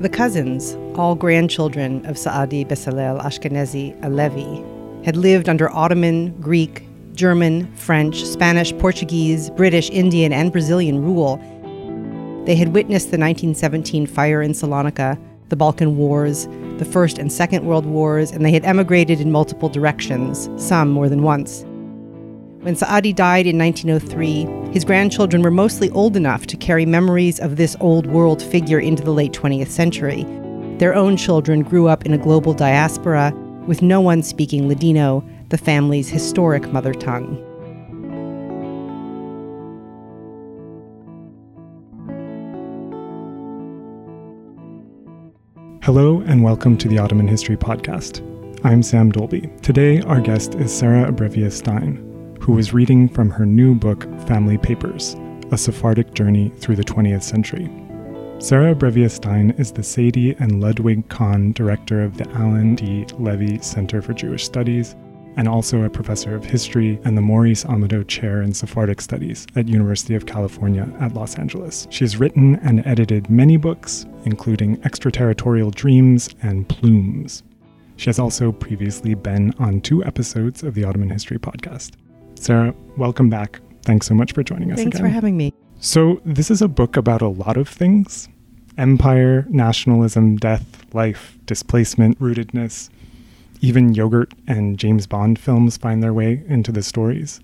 The cousins, all grandchildren of Saadi Besalel Ashkenazi Alevi, had lived under Ottoman, Greek, German, French, Spanish, Portuguese, British, Indian, and Brazilian rule. They had witnessed the 1917 fire in Salonika, the Balkan Wars, the First and Second World Wars, and they had emigrated in multiple directions, some more than once. When Saadi died in 1903, his grandchildren were mostly old enough to carry memories of this old world figure into the late 20th century. Their own children grew up in a global diaspora with no one speaking Ladino, the family's historic mother tongue. Hello, and welcome to the Ottoman History Podcast. I'm Sam Dolbee. Today, our guest is Sarah Abrevaya Stein, who is reading from her new book, Family Papers A Sephardic Journey Through the 20th Century. Sarah Abrevaya Stein is the Sadie and Ludwig Kahn Director of the Alan D. Leve Center for Jewish Studies and also a professor of history and the Maurice Amado Chair in Sephardic Studies at University of California at Los Angeles. She has written and edited many books, including Extraterritorial Dreams and Plumes. She has also previously been on two episodes of the Ottoman History podcast. Sarah, welcome back. Thanks so much for joining us Thanks again. for having me. So, this is a book about a lot of things empire, nationalism, death, life, displacement, rootedness. Even yogurt and James Bond films find their way into the stories.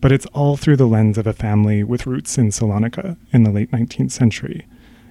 But it's all through the lens of a family with roots in Salonika in the late 19th century,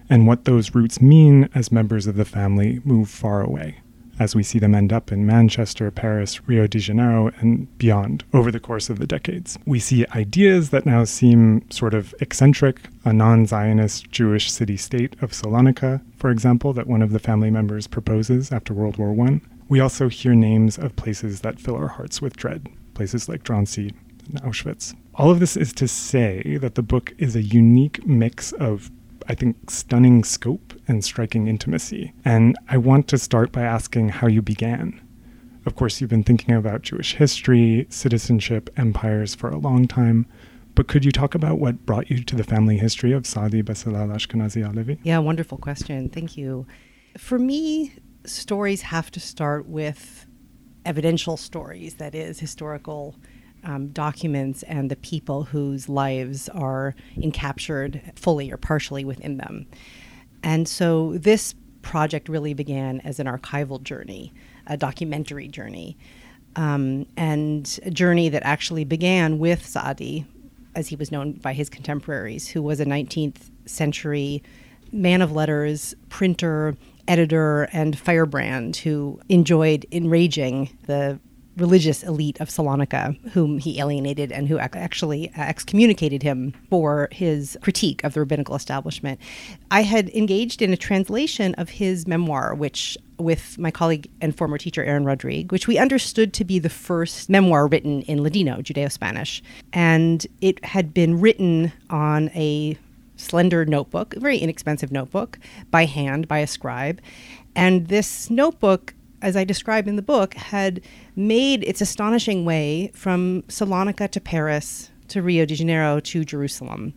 and what those roots mean as members of the family move far away as we see them end up in Manchester, Paris, Rio de Janeiro, and beyond over the course of the decades. We see ideas that now seem sort of eccentric, a non Zionist Jewish city state of Salonika, for example, that one of the family members proposes after World War I. We also hear names of places that fill our hearts with dread, places like Drancy and Auschwitz. All of this is to say that the book is a unique mix of I think, stunning scope and striking intimacy. And I want to start by asking how you began. Of course, you've been thinking about Jewish history, citizenship, empires for a long time. But could you talk about what brought you to the family history of Saadi Besalel Ashkenazi Alevi? Yeah, wonderful question. Thank you. For me, stories have to start with evidential stories, that is, historical um, documents and the people whose lives are encaptured fully or partially within them. And so this project really began as an archival journey, a documentary journey, um, and a journey that actually began with Saadi, as he was known by his contemporaries, who was a 19th century man of letters, printer, editor, and firebrand who enjoyed enraging the religious elite of Salonika, whom he alienated and who actually uh, excommunicated him for his critique of the rabbinical establishment. I had engaged in a translation of his memoir, which with my colleague and former teacher Aaron Rodrigue, which we understood to be the first memoir written in Ladino, Judeo Spanish. And it had been written on a slender notebook, a very inexpensive notebook, by hand by a scribe. And this notebook as I describe in the book, had made its astonishing way from Salonika to Paris to Rio de Janeiro to Jerusalem.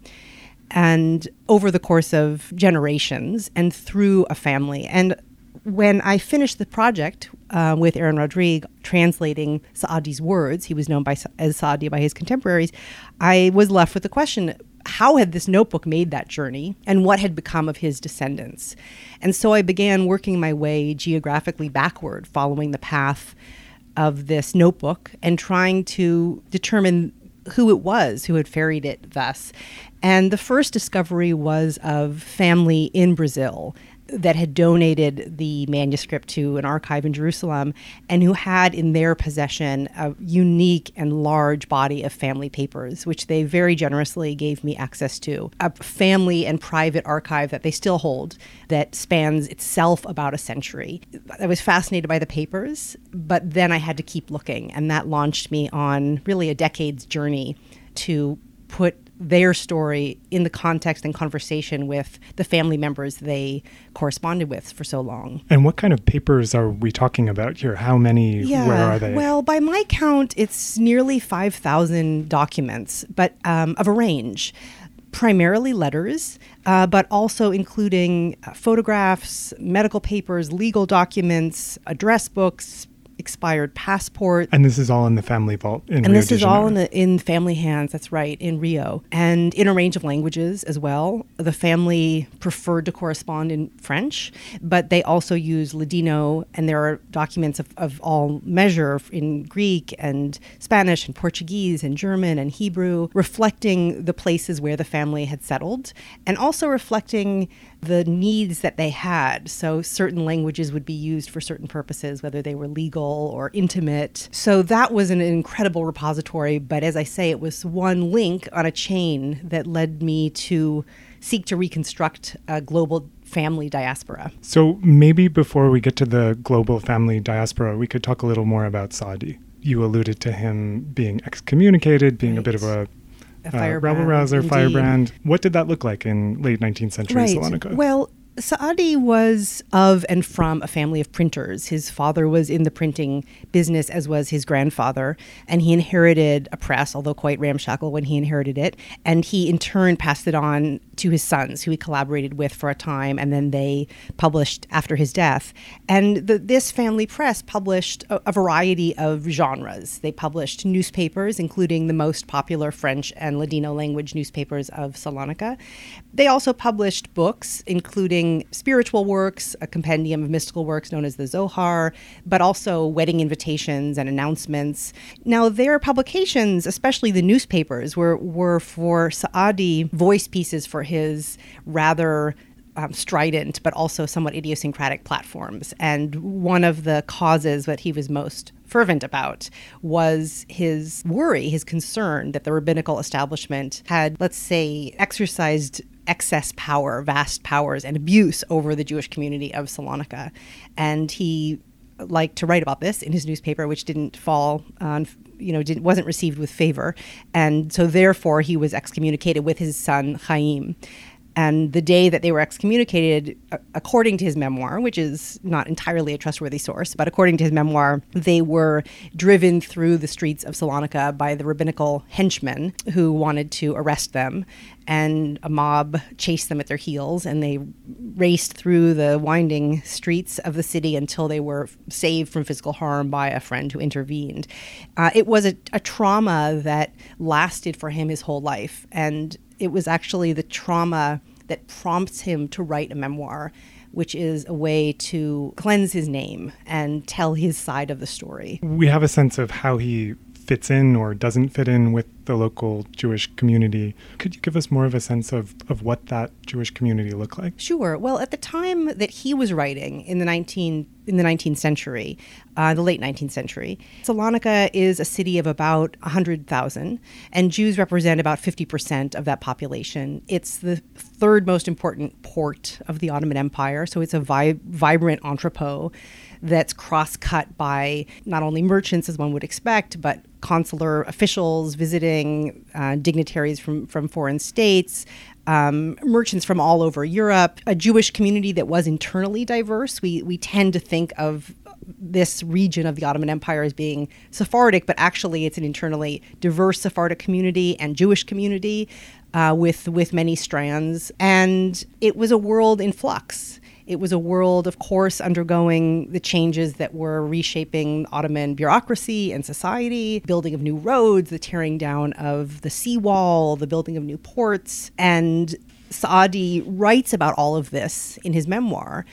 And over the course of generations and through a family. And when I finished the project uh, with Aaron Rodrigue translating Saadi's words, he was known by, as Saadi by his contemporaries, I was left with the question how had this notebook made that journey and what had become of his descendants. And so I began working my way geographically backward, following the path of this notebook and trying to determine who it was who had ferried it thus. And the first discovery was of family in Brazil that had donated the manuscript to an archive in Jerusalem and who had in their possession a unique and large body of family papers, which they very generously gave me access to. A family and private archive that they still hold that spans itself about a century. I was fascinated by the papers, but then I had to keep looking, and that launched me on really a decade's journey to put their story in the context and conversation with the family members they corresponded with for so long. And what kind of papers are we talking about here? How many? Yeah, where are they? Well, by my count, it's nearly 5,000 documents, but um, of a range. primarily letters, uh, but also including uh, photographs, medical papers, legal documents, address books, expired passport. And this is all in the family vault in and Rio this is all in the in family hands. That's right in Rio, and in a range of languages as well. The family preferred to correspond in French, but they also use Ladino, and there are documents of, of all measure in Greek and Spanish and Portuguese and German and Hebrew, reflecting the places where the family had settled, and also reflecting the needs that they had. So certain languages would be used for certain purposes, whether they were legal or intimate. So that was an incredible repository. But as I say, it was one link on a chain that led me to seek to reconstruct a global family diaspora. So maybe before we get to the global family diaspora, we could talk a little more about Saadi. You alluded to him being excommunicated, being a bit of a A uh, firebrand, rouser, indeed. firebrand. What did that look like in late 19th century Salonika? Well, Saadi was of and from a family of printers. His father was in the printing business, as was his grandfather, and he inherited a press, although quite ramshackle when he inherited it. And he, in turn, passed it on to his sons, who he collaborated with for a time, and then they published after his death. And the, this family press published a, a variety of genres. They published newspapers, including the most popular French and Ladino language newspapers of Salonika. They also published books, including spiritual works, a compendium of mystical works known as the Zohar, but also wedding invitations and announcements. Now, their publications, especially the newspapers, were, were for Saadi voice pieces for his rather um, strident but also somewhat idiosyncratic platforms. And one of the causes that he was most fervent about was his worry, his concern that the rabbinical establishment had, let's say, exercised excess power, vast powers, and abuse over the Jewish community of Salonika. And he liked to write about this in his newspaper, which didn't fall on, you know, didn't, wasn't received with favor. And so therefore he was excommunicated with his son Chaim. And the day that they were excommunicated, according to his memoir, which is not entirely a trustworthy source, but according to his memoir, they were driven through the streets of Salonika by the rabbinical henchmen who wanted to arrest them. And a mob chased them at their heels, and they raced through the winding streets of the city until they were saved from physical harm by a friend who intervened. Uh, it was a, a trauma that lasted for him his whole life. And it was actually the trauma that prompts him to write a memoir, which is a way to cleanse his name and tell his side of the story. we have a sense of how he fits in or doesn't fit in with the local Jewish community. Could you give us more of a sense of, of what that Jewish community looked like? Sure. Well, at the time that he was writing in the 19 in the 19th century, uh, the late 19th century, Salonika is a city of about 100,000, and Jews represent about 50% of that population. It's the third most important port of the Ottoman Empire, so it's a vi- vibrant entrepot that's cross cut by not only merchants, as one would expect, but consular officials visiting, uh, dignitaries from, from foreign states, um, merchants from all over Europe, a Jewish community that was internally diverse. We, we tend to think of this region of the Ottoman Empire as being Sephardic, but actually it's an internally diverse Sephardic community and Jewish community uh, with, with many strands. And it was a world in flux. It was a world, of course, undergoing the changes that were reshaping Ottoman bureaucracy and society, building of new roads, the tearing down of the seawall, the building of new ports. And Saadi writes about all of this in his memoir.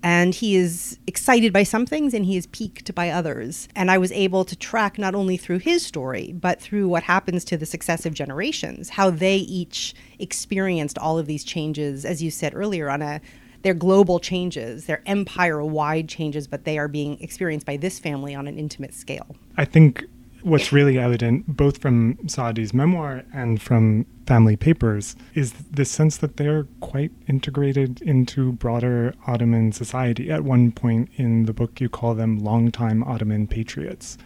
And he is excited by some things and he is piqued by others. And I was able to track not only through his story, but through what happens to the successive generations, how they each experienced all of these changes, as you said earlier, on a they're global changes, they're empire wide changes, but they are being experienced by this family on an intimate scale. I think what's really evident, both from Saadi's memoir and from family papers, is this sense that they're quite integrated into broader Ottoman society. At one point in the book, you call them longtime Ottoman patriots.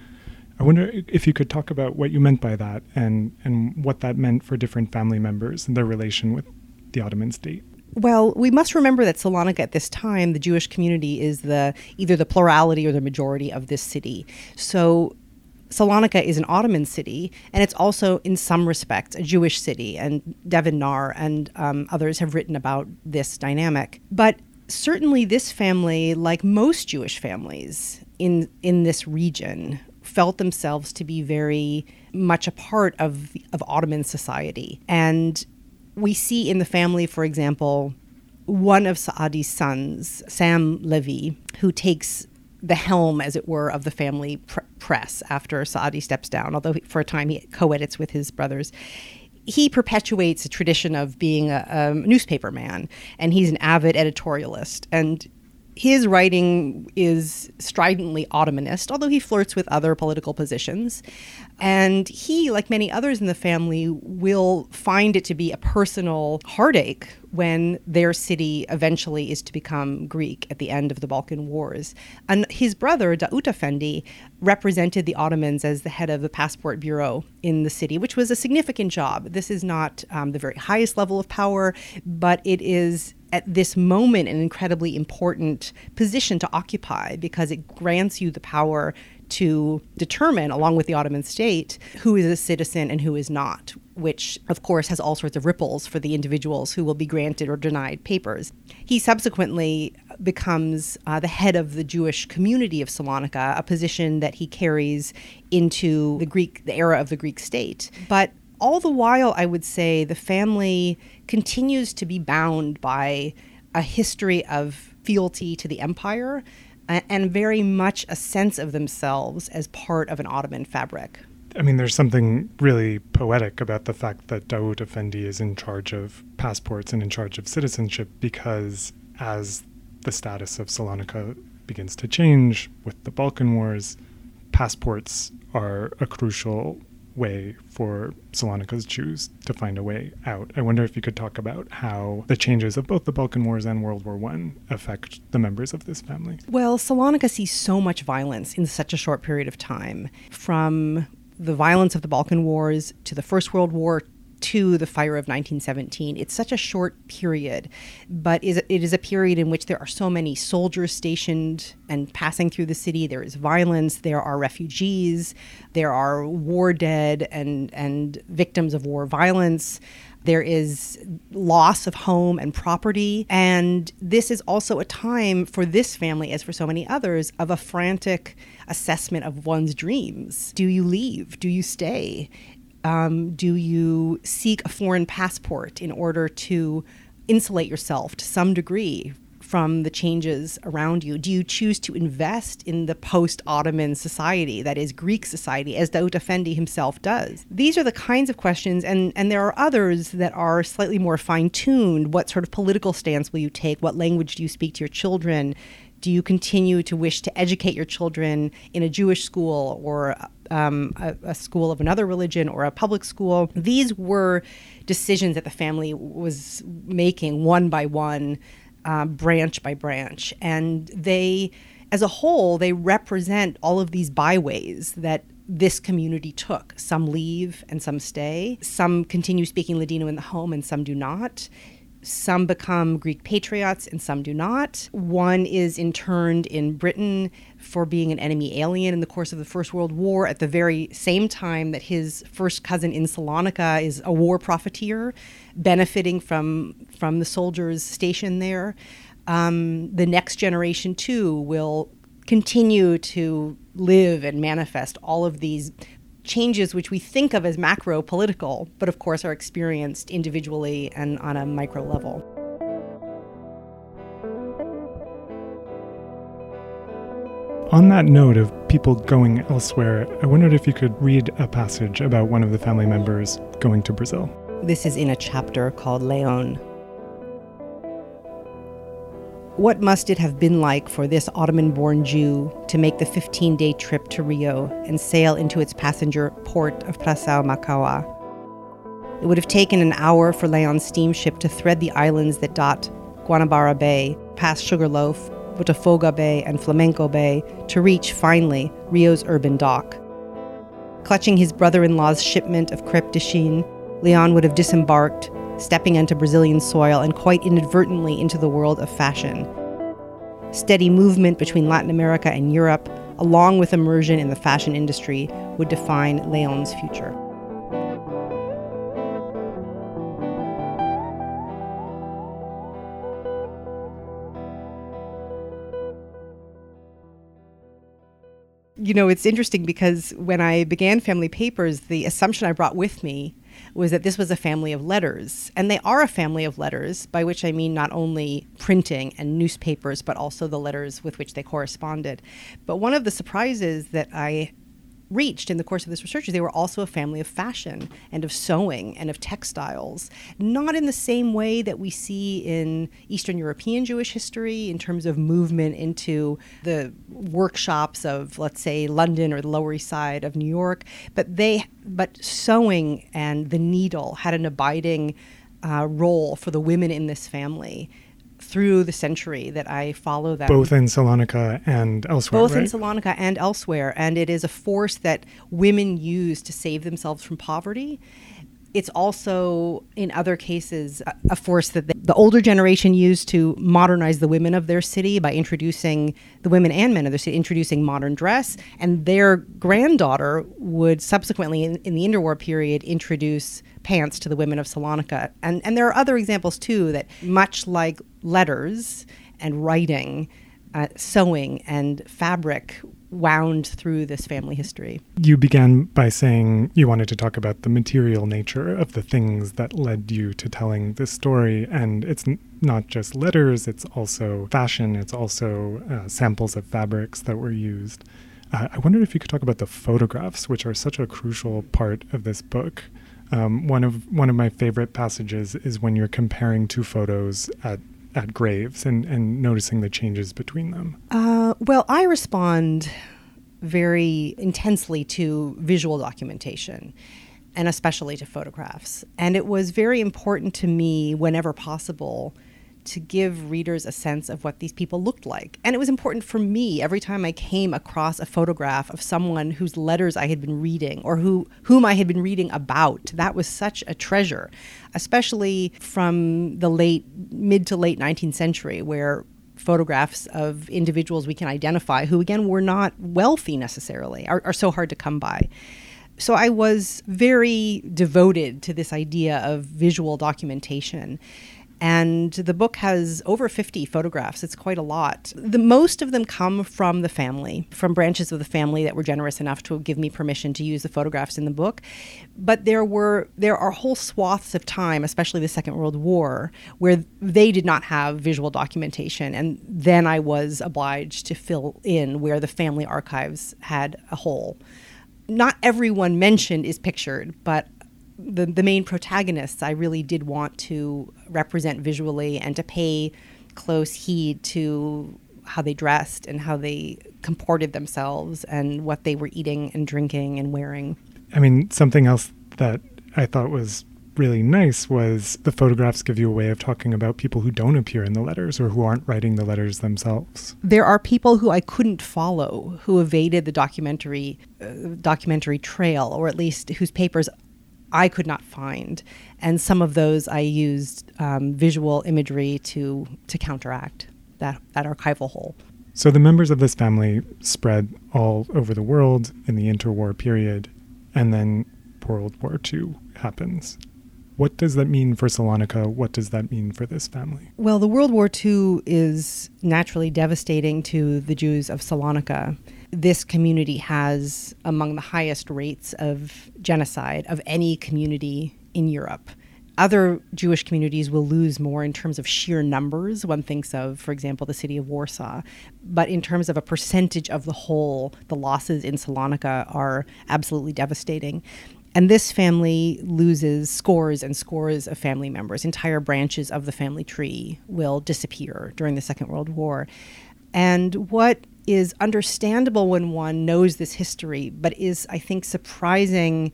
I wonder if you could talk about what you meant by that and, and what that meant for different family members and their relation with the Ottoman state. Well, we must remember that Salonika at this time, the Jewish community is the either the plurality or the majority of this city. So Salonika is an Ottoman city, and it's also, in some respects, a Jewish city. And Devin Naar and um, others have written about this dynamic. But certainly, this family, like most Jewish families in in this region, felt themselves to be very much a part of of Ottoman society. And we see in the family, for example, one of Saadi's sons, Sam Levy, who takes the helm, as it were, of the family pr- press after Saadi steps down, although for a time he co edits with his brothers. He perpetuates a tradition of being a, a newspaper man, and he's an avid editorialist. And his writing is stridently Ottomanist, although he flirts with other political positions. And he, like many others in the family, will find it to be a personal heartache when their city eventually is to become Greek at the end of the Balkan Wars. And his brother, Daoud Effendi, represented the Ottomans as the head of the passport bureau in the city, which was a significant job. This is not um, the very highest level of power, but it is at this moment an incredibly important position to occupy because it grants you the power to determine, along with the Ottoman state, who is a citizen and who is not, which, of course, has all sorts of ripples for the individuals who will be granted or denied papers. He subsequently becomes uh, the head of the Jewish community of Salonika, a position that he carries into the Greek, the era of the Greek state. But all the while, I would say the family continues to be bound by a history of fealty to the empire and very much a sense of themselves as part of an Ottoman fabric. I mean, there's something really poetic about the fact that Daoud Effendi is in charge of passports and in charge of citizenship because as the status of Salonika begins to change with the Balkan Wars, passports are a crucial way for Salonika's Jews to find a way out. I wonder if you could talk about how the changes of both the Balkan Wars and World War One affect the members of this family. Well, Salonika sees so much violence in such a short period of time, from the violence of the Balkan Wars to the First World War to the fire of 1917. It's such a short period, but it is a period in which there are so many soldiers stationed and passing through the city. There is violence, there are refugees, there are war dead and, and victims of war violence. There is loss of home and property. And this is also a time for this family, as for so many others, of a frantic assessment of one's dreams. Do you leave? Do you stay? Um, do you seek a foreign passport in order to insulate yourself to some degree from the changes around you? Do you choose to invest in the post Ottoman society, that is Greek society, as Daoud Effendi himself does? These are the kinds of questions, and, and there are others that are slightly more fine tuned. What sort of political stance will you take? What language do you speak to your children? Do you continue to wish to educate your children in a Jewish school or um, a, a, school of another religion or a public school? These were decisions that the family was making one by one, uh, branch by branch. And they, as a whole, they represent all of these byways that this community took. Some leave and some stay. Some continue speaking Ladino in the home and some do not. Some become Greek patriots and some do not. One is interned in Britain for being an enemy alien in the course of the First World War at the very same time that his first cousin in Salonika is a war profiteer, benefiting from, from the soldiers stationed there. Um, the next generation, too, will continue to live and manifest all of these changes which we think of as macro political, but of course are experienced individually and on a micro level. On that note of people going elsewhere, I wondered if you could read a passage about one of the family members going to Brazil. This is in a chapter called Leon, what must it have been like for this Ottoman born Jew to make the 15 day trip to Rio and sail into its passenger port of Praça Mauá? It would have taken an hour for Leon's steamship to thread the islands that dot Guanabara Bay, past Sugarloaf, Botafogo Bay, and Flamengo Bay to reach, finally, Rio's urban dock. Clutching his brother in law's shipment of crepe de chine, Leon would have disembarked stepping onto Brazilian soil and quite inadvertently into the world of fashion. Steady movement between Latin America and Europe, along with immersion in the fashion industry, would define Leon's future. you know, it's interesting because when I began Family Papers, the assumption I brought with me was that this was a family of letters. And they are a family of letters, by which I mean not only printing and newspapers, but also the letters with which they corresponded. But one of the surprises that I reached in the course of this research is they were also a family of fashion and of sewing and of textiles, not in the same way that we see in Eastern European Jewish history in terms of movement into the workshops of, let's say, London or the Lower East Side of New York, but they but sewing and the needle had an abiding uh, role for the women in this family through the century that I follow them. Both in Salonika and elsewhere. Both right? in Salonika and elsewhere. And it is a force that women use to save themselves from poverty. It's also, in other cases, a, a force that the, the older generation used to modernize the women of their city by introducing the women and men of their city, introducing modern dress. And their granddaughter would subsequently, in, in the interwar period, introduce pants to the women of Salonika. And, and there are other examples too that, much like letters and writing, uh, sewing and fabric wound through this family history. You began by saying you wanted to talk about the material nature of the things that led you to telling this story. And it's n- not just letters, it's also fashion, it's also uh, samples of fabrics that were used. Uh, I wondered if you could talk about the photographs, which are such a crucial part of this book. Um, one of one of my favorite passages is when you're comparing two photos at at graves and, and noticing the changes between them? Uh, well, I respond very intensely to visual documentation and especially to photographs. And it was very important to me, whenever possible, to give readers a sense of what these people looked like. And it was important for me every time I came across a photograph of someone whose letters I had been reading or who whom I had been reading about. That was such a treasure, especially from the late mid to late 19th century where photographs of individuals we can identify who again were not wealthy necessarily are, are so hard to come by so I was very devoted to this idea of visual documentation. And the book has over 50 photographs. It's quite a lot. The most of them come from the family, from branches of the family that were generous enough to give me permission to use the photographs in the book. But there were there are whole swaths of time, especially the Second World War, where they did not have visual documentation, and then I was obliged to fill in where the family archives had a hole not everyone mentioned is pictured, but the, the main protagonists I really did want to represent visually and to pay close heed to how they dressed and how they comported themselves and what they were eating and drinking and wearing. I mean, something else that I thought was really nice was the photographs give you a way of talking about people who don't appear in the letters or who aren't writing the letters themselves. There are people who I couldn't follow who evaded the documentary uh, documentary trail or at least whose papers I could not find, and some of those I used um, visual imagery to to counteract that that archival hole. So the members of this family spread all over the world in the interwar period, and then World War II happens. What does that mean for Salonika? What does that mean for this family? Well, the World War II is naturally devastating to the Jews of Salonika. This community has among the highest rates of genocide of any community in Europe. Other Jewish communities will lose more in terms of sheer numbers. One thinks of, for example, the city of Warsaw. But in terms of a percentage of the whole, the losses in Salonika are absolutely devastating. And this family loses scores and scores of family members. Entire branches of the family tree will disappear during the Second World War. And what is understandable when one knows this history, but is, I think, surprising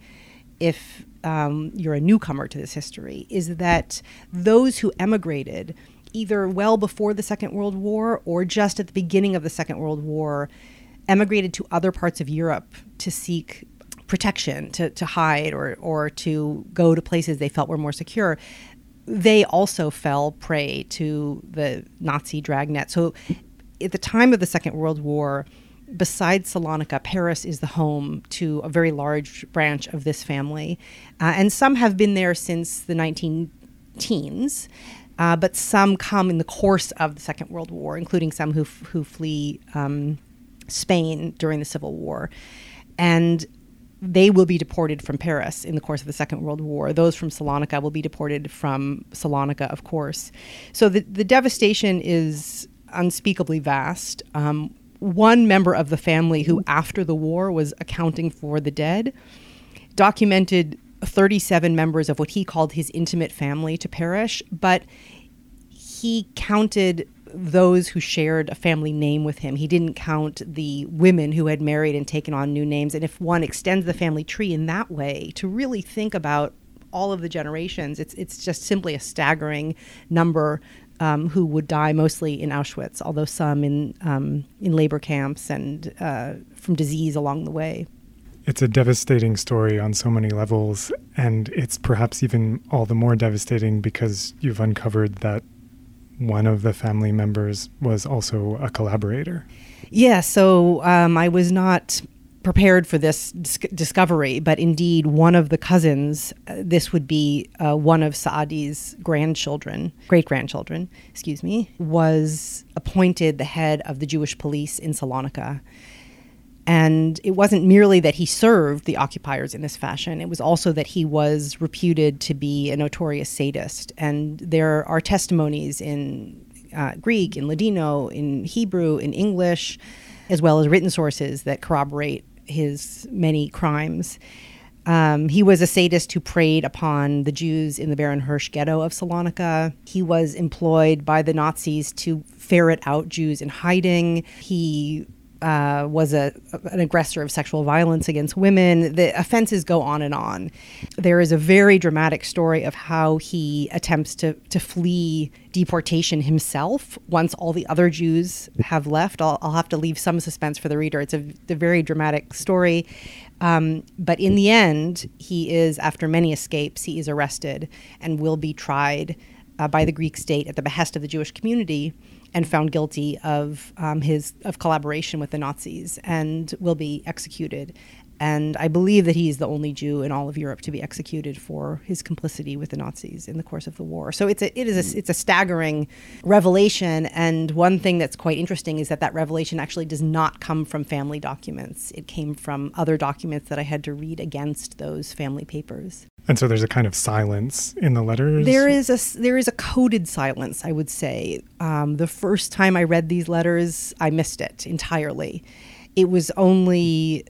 if um, you're a newcomer to this history, is that those who emigrated, either well before the Second World War or just at the beginning of the Second World War, emigrated to other parts of Europe to seek protection, to, to hide or, or to go to places they felt were more secure, they also fell prey to the Nazi dragnet. So at the time of the Second World War, besides Salonika, Paris is the home to a very large branch of this family. Uh, and some have been there since the 19 teens. Uh, but some come in the course of the Second World War, including some who, f- who flee um, Spain during the Civil War. And they will be deported from Paris in the course of the Second World War. Those from Salonika will be deported from Salonika, of course. So the, the devastation is unspeakably vast. Um, one member of the family who, after the war, was accounting for the dead, documented 37 members of what he called his intimate family to perish, but he counted those who shared a family name with him. He didn't count the women who had married and taken on new names. And if one extends the family tree in that way, to really think about all of the generations, it's it's just simply a staggering number um, who would die mostly in Auschwitz, although some in um, in labor camps and uh, from disease along the way. It's a devastating story on so many levels, and it's perhaps even all the more devastating because you've uncovered that one of the family members was also a collaborator. Yeah, so um, I was not prepared for this dis- discovery, but indeed, one of the cousins, uh, this would be uh, one of Saadi's grandchildren, great grandchildren, excuse me, was appointed the head of the Jewish police in Salonika. And it wasn't merely that he served the occupiers in this fashion, it was also that he was reputed to be a notorious sadist. And there are testimonies in uh, Greek, in Ladino, in Hebrew, in English, as well as written sources that corroborate his many crimes. Um, he was a sadist who preyed upon the Jews in the Baron Hirsch ghetto of Salonika. He was employed by the Nazis to ferret out Jews in hiding. He uh, was a, an aggressor of sexual violence against women. The offenses go on and on. There is a very dramatic story of how he attempts to, to flee deportation himself once all the other Jews have left. I'll, I'll have to leave some suspense for the reader. It's a, a very dramatic story. Um, but in the end, he is, after many escapes, he is arrested and will be tried uh, by the Greek state at the behest of the Jewish community and found guilty of um, his of collaboration with the Nazis and will be executed. And I believe that he is the only Jew in all of Europe to be executed for his complicity with the Nazis in the course of the war. So it's a it is a, it's a staggering revelation. And one thing that's quite interesting is that that revelation actually does not come from family documents. It came from other documents that I had to read against those family papers. And so there's a kind of silence in the letters. There is a there is a coded silence, I would say. Um, the first time I read these letters, I missed it entirely. It was only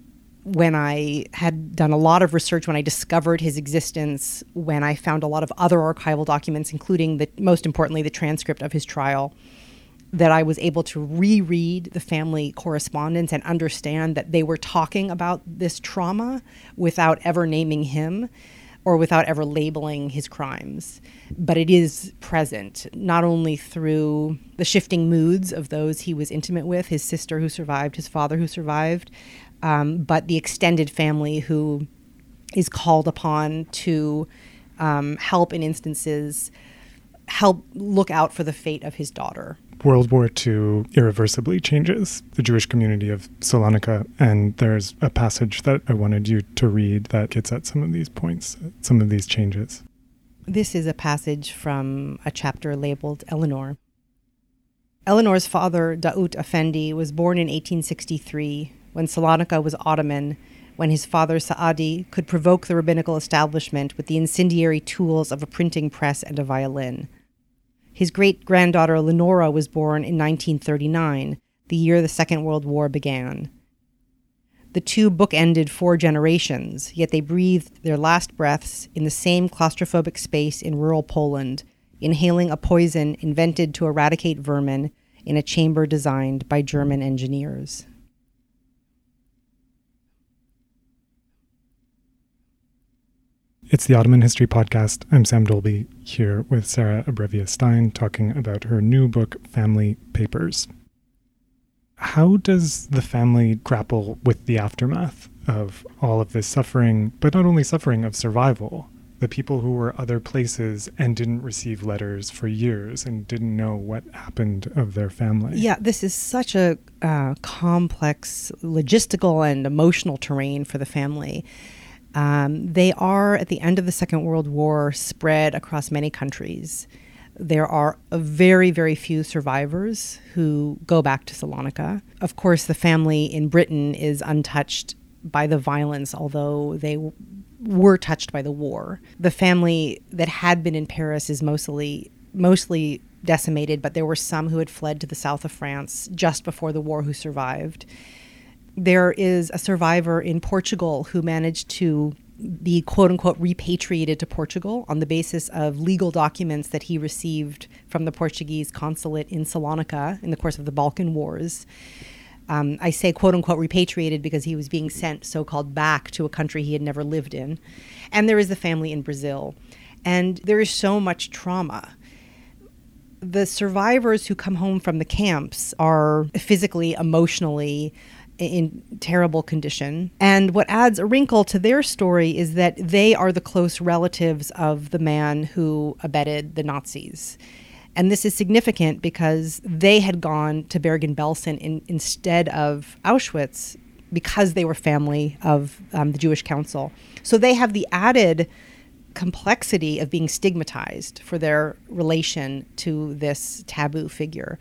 when I had done a lot of research, when I discovered his existence, when I found a lot of other archival documents, including the most importantly the transcript of his trial, that I was able to reread the family correspondence and understand that they were talking about this trauma without ever naming him or without ever labeling his crimes. But it is present, not only through the shifting moods of those he was intimate with, his sister who survived, his father who survived, um, but the extended family who is called upon to um, help in instances, help look out for the fate of his daughter. World War II irreversibly changes the Jewish community of Salonika, and there's a passage that I wanted you to read that gets at some of these points, some of these changes. This is a passage from a chapter labeled Eleanor. Eleanor's father, Daoud Effendi, was born in 1863 when Salonika was Ottoman, when his father Saadi could provoke the rabbinical establishment with the incendiary tools of a printing press and a violin. His great granddaughter Lenora was born in 1939, the year the Second World War began. The two bookended four generations, yet they breathed their last breaths in the same claustrophobic space in rural Poland, inhaling a poison invented to eradicate vermin in a chamber designed by German engineers. It's the Ottoman History Podcast. I'm Sam Dolbee here with Sarah Abrevaya Stein talking about her new book, Family Papers. How does the family grapple with the aftermath of all of this suffering, but not only suffering, of survival? the people who were other places and didn't receive letters for years and didn't know what happened of their family. Yeah, this is such a uh, complex logistical and emotional terrain for the family. Um, they are, at the end of the Second World War, spread across many countries. There are very, very few survivors who go back to Salonika. Of course, the family in Britain is untouched by the violence, although they w- were touched by the war. The family that had been in Paris is mostly mostly decimated, but there were some who had fled to the south of France just before the war who survived. There is a survivor in Portugal who managed to be quote unquote repatriated to Portugal on the basis of legal documents that he received from the Portuguese consulate in Salonika in the course of the Balkan Wars. Um, I say quote unquote repatriated because he was being sent so called back to a country he had never lived in. And there is the family in Brazil. And there is so much trauma. The survivors who come home from the camps are physically, emotionally, in terrible condition. And what adds a wrinkle to their story is that they are the close relatives of the man who abetted the Nazis. And this is significant because they had gone to Bergen Belsen in, instead of Auschwitz because they were family of um, the Jewish Council. So they have the added complexity of being stigmatized for their relation to this taboo figure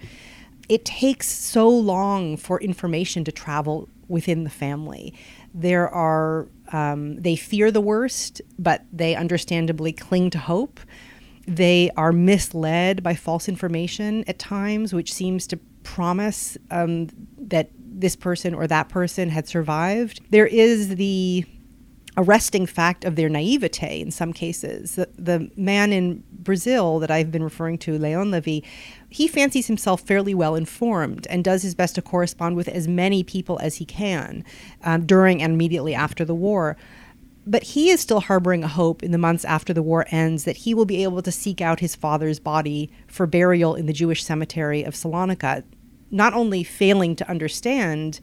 it takes so long for information to travel within the family. There are, um, they fear the worst, but they understandably cling to hope. They are misled by false information at times, which seems to promise um, that this person or that person had survived. There is the arresting fact of their naivete in some cases. The, the man in Brazil that I've been referring to, Leon Levy, he fancies himself fairly well informed and does his best to correspond with as many people as he can um, during and immediately after the war. But he is still harboring a hope in the months after the war ends that he will be able to seek out his father's body for burial in the Jewish cemetery of Salonika, not only failing to understand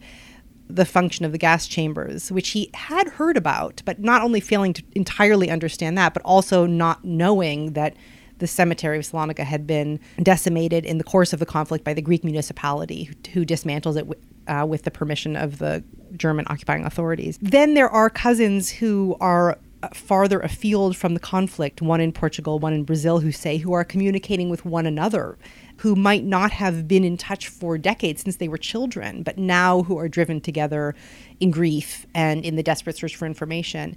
the function of the gas chambers, which he had heard about, but not only failing to entirely understand that, but also not knowing that the cemetery of Salonika had been decimated in the course of the conflict by the Greek municipality, who, dismantles it uh, with the permission of the German occupying authorities. Then there are cousins who are uh, farther afield from the conflict, one in Portugal, one in Brazil, who say who are communicating with one another who might not have been in touch for decades since they were children, but now who are driven together in grief and in the desperate search for information.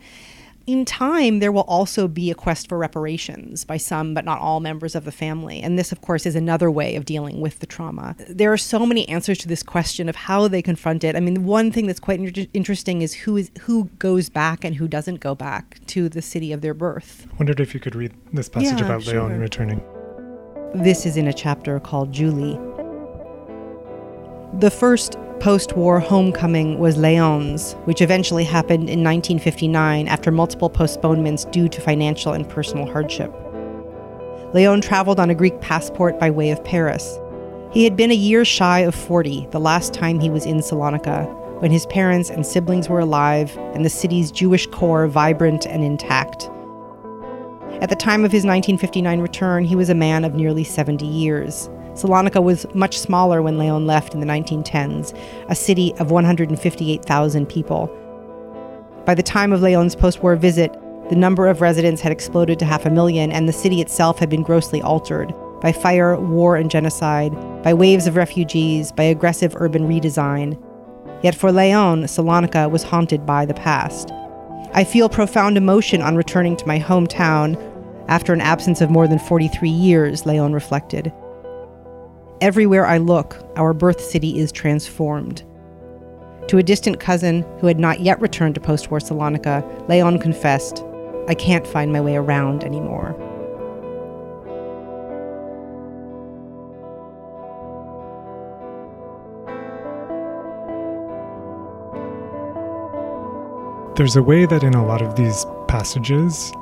In time, there will also be a quest for reparations by some, but not all, members of the family. And this, of course, is another way of dealing with the trauma. There are so many answers to this question of how they confront it. I mean, one thing that's quite inter- interesting is who is who goes back and who doesn't go back to the city of their birth. I wondered if you could read this passage Yeah, about sure. Leon returning. This is in a chapter called Julie. The first post war homecoming was Leon's, which eventually happened in 1959 after multiple postponements due to financial and personal hardship. Leon traveled on a Greek passport by way of Paris. He had been a year shy of 40 the last time he was in Salonika, when his parents and siblings were alive and the city's Jewish core vibrant and intact. At the time of his 1959 return, he was a man of nearly 70 years. Salonika was much smaller when Leon left in the 1910s, a city of 158,000 people. By the time of Leon's post war visit, the number of residents had exploded to half a million, and the city itself had been grossly altered by fire, war, and genocide, by waves of refugees, by aggressive urban redesign. Yet for Leon, Salonika was haunted by the past. I feel profound emotion on returning to my hometown after an absence of more than 43 years, Leon reflected. Everywhere I look, our birth city is transformed. To a distant cousin who had not yet returned to post war Salonika, Leon confessed, I can't find my way around anymore. There's a way that in a lot of these passages,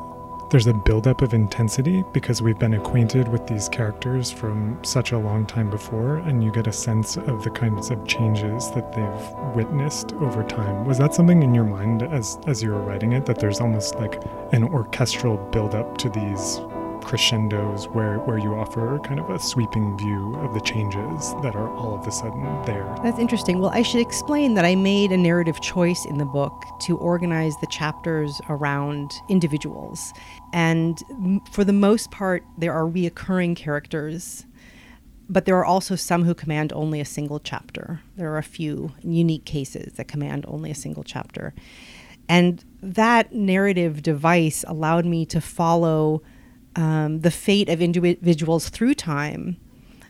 there's a buildup of intensity because we've been acquainted with these characters from such a long time before, and you get a sense of the kinds of changes that they've witnessed over time. Was that something in your mind as as you were writing it that there's almost like an orchestral buildup to these crescendos where, where you offer kind of a sweeping view of the changes that are all of a sudden there. That's interesting. Well, I should explain that I made a narrative choice in the book to organize the chapters around individuals. And for the most part, there are reoccurring characters but there are also some who command only a single chapter. There are a few unique cases that command only a single chapter. And that narrative device allowed me to follow um, the fate of individuals through time,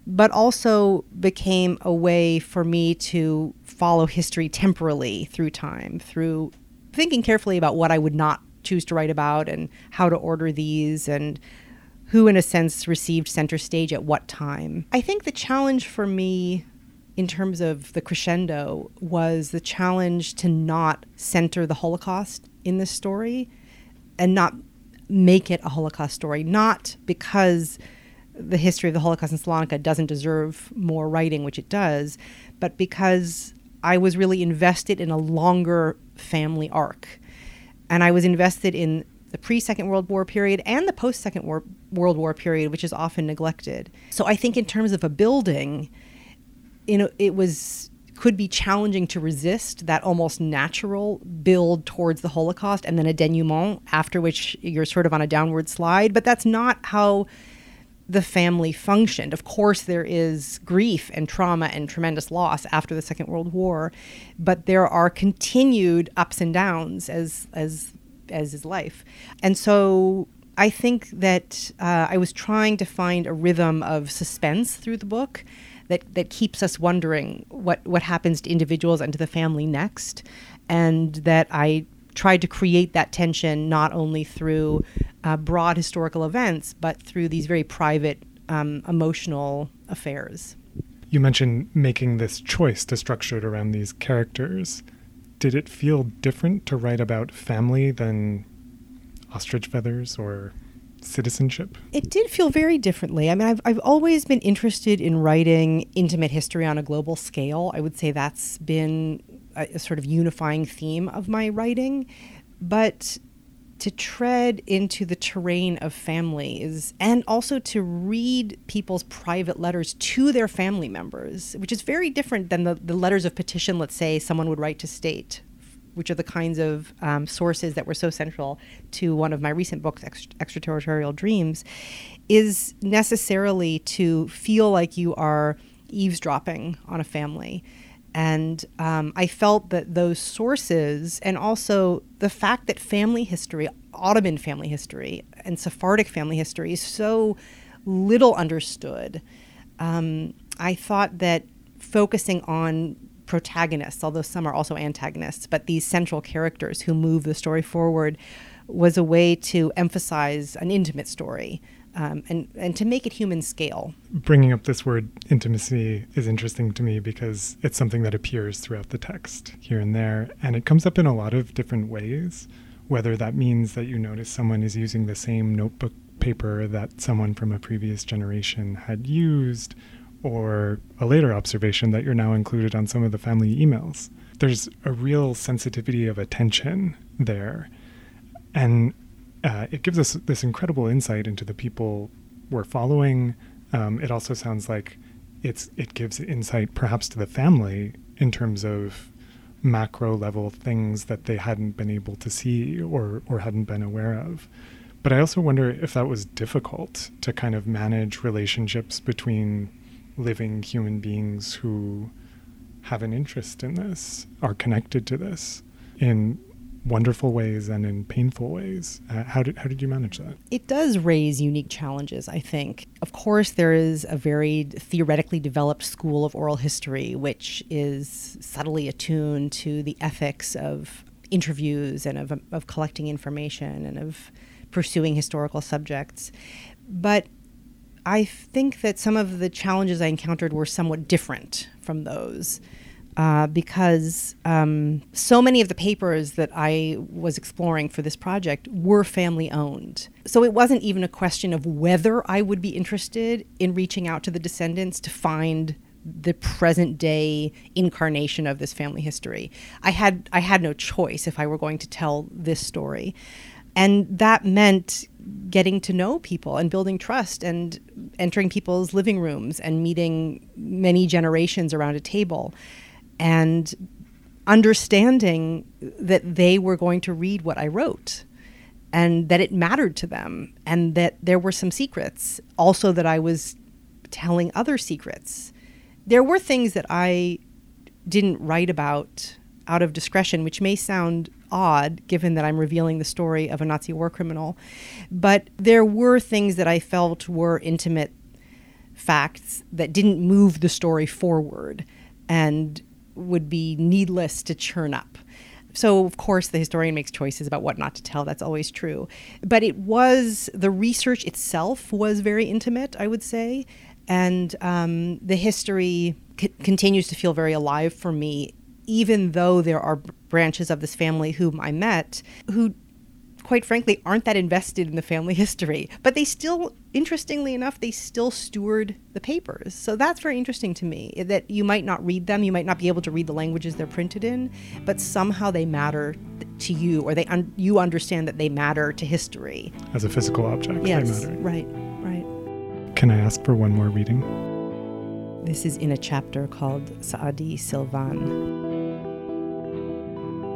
but also became a way for me to follow history temporally through time, through thinking carefully about what I would not choose to write about and how to order these and who, in a sense, received center stage at what time. I think the challenge for me in terms of the crescendo was the challenge to not center the Holocaust in this story and not make it a Holocaust story, not because the history of the Holocaust in Salonika doesn't deserve more writing, which it does, but because I was really invested in a longer family arc. And I was invested in the pre Second World War period and the post Second World War period, which is often neglected. So I think, in terms of a building, you know, it was could be challenging to resist that almost natural build towards the Holocaust and then a denouement after which you're sort of on a downward slide. But that's not how the family functioned. Of course, there is grief and trauma and tremendous loss after the Second World War, but there are continued ups and downs as as as is life. And so I think that uh, I was trying to find a rhythm of suspense through the book that, that keeps us wondering what, what happens to individuals and to the family next. And that I tried to create that tension not only through uh, broad historical events, but through these very private um, emotional affairs. You mentioned making this choice to structure it around these characters. Did it feel different to write about family than ostrich feathers or citizenship? It did feel very differently. I mean, I've, I've always been interested in writing intimate history on a global scale. I would say that's been a, a sort of unifying theme of my writing. But to tread into the terrain of families and also to read people's private letters to their family members, which is very different than the, the letters of petition, let's say, someone would write to state which are the kinds of um, sources that were so central to one of my recent books, Extraterritorial Dreams, is necessarily to feel like you are eavesdropping on a family. And um, I felt that those sources, and also the fact that family history, Ottoman family history, and Sephardic family history is so little understood, um, I thought that focusing on protagonists, although some are also antagonists, but these central characters who move the story forward was a way to emphasize an intimate story um, and, and to make it human scale. Bringing up this word intimacy is interesting to me because it's something that appears throughout the text here and there, and it comes up in a lot of different ways. Whether that means that you notice someone is using the same notebook paper that someone from a previous generation had used, or a later observation that you're now included on some of the family emails. There's a real sensitivity of attention there. And uh, it gives us this incredible insight into the people we're following. Um, it also sounds like it's it gives insight perhaps to the family in terms of macro level things that they hadn't been able to see or or hadn't been aware of. But I also wonder if that was difficult to kind of manage relationships between living human beings who have an interest in this, are connected to this in wonderful ways and in painful ways. Uh, how did how did you manage that? It does raise unique challenges, I think. Of course, there is a very theoretically developed school of oral history which is subtly attuned to the ethics of interviews and of, of collecting information and of pursuing historical subjects. But I think that some of the challenges I encountered were somewhat different from those. uh, because um, so many of the papers that I was exploring for this project were family owned. So it wasn't even a question of whether I would be interested in reaching out to the descendants to find the present day incarnation of this family history. I had I had no choice if I were going to tell this story. And that meant getting to know people and building trust and entering people's living rooms and meeting many generations around a table and understanding that they were going to read what I wrote and that it mattered to them and that there were some secrets. Also that I was telling other secrets. There were things that I didn't write about out of discretion, which may sound odd given that I'm revealing the story of a Nazi war criminal. But there were things that I felt were intimate facts that didn't move the story forward and would be needless to churn up. So, of course, the historian makes choices about what not to tell. That's always true. But it was, the research itself was very intimate, I would say and um, the history c- continues to feel very alive for me, even though there are branches of this family whom I met who, quite frankly, aren't that invested in the family history. But they still, interestingly enough, they still steward the papers. So that's very interesting to me eh, that you might not read them, you might not be able to read the languages they're printed in, but somehow they matter to you, or they un- you understand that they matter to history as a physical object. Yes, right. Right can I ask for one more reading? This is in a chapter called Saadi Silvan.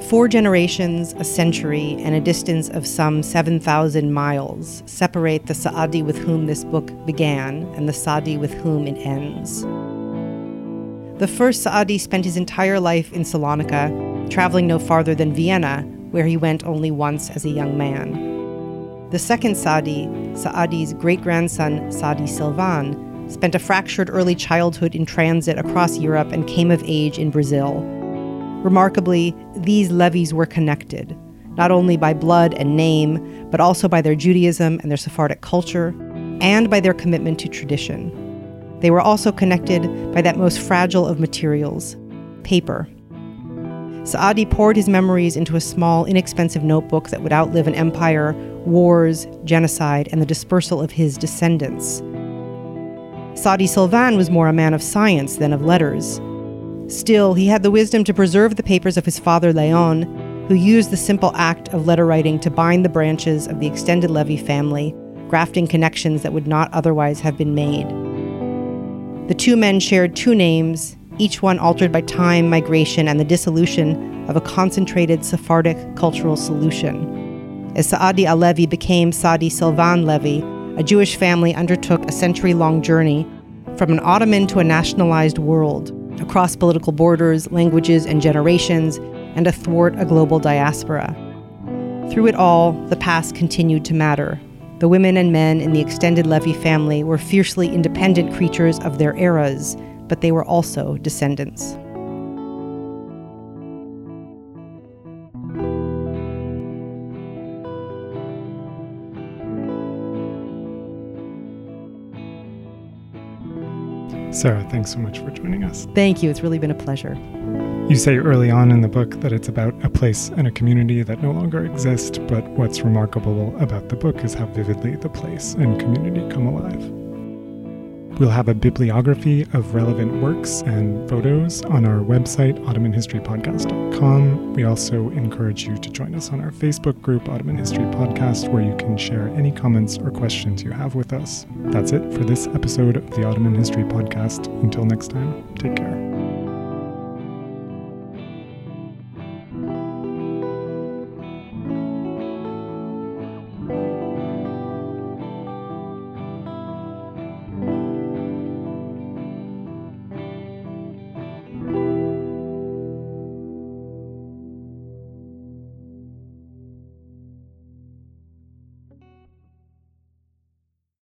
Four generations, a century, and a distance of some 7,000 miles separate the Saadi with whom this book began and the Saadi with whom it ends. The first Saadi spent his entire life in Salonika, traveling no farther than Vienna, where he went only once as a young man. The second Saadi, Saadi's great grandson Saadi Silvan, spent a fractured early childhood in transit across Europe and came of age in Brazil. Remarkably, these levies were connected, not only by blood and name, but also by their Judaism and their Sephardic culture, and by their commitment to tradition. They were also connected by that most fragile of materials paper. Saadi poured his memories into a small, inexpensive notebook that would outlive an empire, wars, genocide, and the dispersal of his descendants. Saadi Silvan was more a man of science than of letters. Still, he had the wisdom to preserve the papers of his father Leon, who used the simple act of letter writing to bind the branches of the extended Levy family, grafting connections that would not otherwise have been made. The two men shared two names, each one altered by time, migration, and the dissolution of a concentrated Sephardic cultural solution. As Saadi Alevi became Saadi Silvan Levy, a Jewish family undertook a century long journey from an Ottoman to a nationalized world, across political borders, languages, and generations, and athwart a global diaspora. Through it all, the past continued to matter. The women and men in the extended Levy family were fiercely independent creatures of their eras but they were also descendants. Sarah, thanks so much for joining us. Thank you. It's really been a pleasure. You say early on in the book that it's about a place and a community that no longer exist, but what's remarkable about the book is how vividly the place and community come alive. We'll have a bibliography of relevant works and photos on our website, OttomanHistoryPodcast.com. We also encourage you to join us on our Facebook group, Ottoman History Podcast, where you can share any comments or questions you have with us. That's it for this episode of the Ottoman History Podcast. Until next time, take care.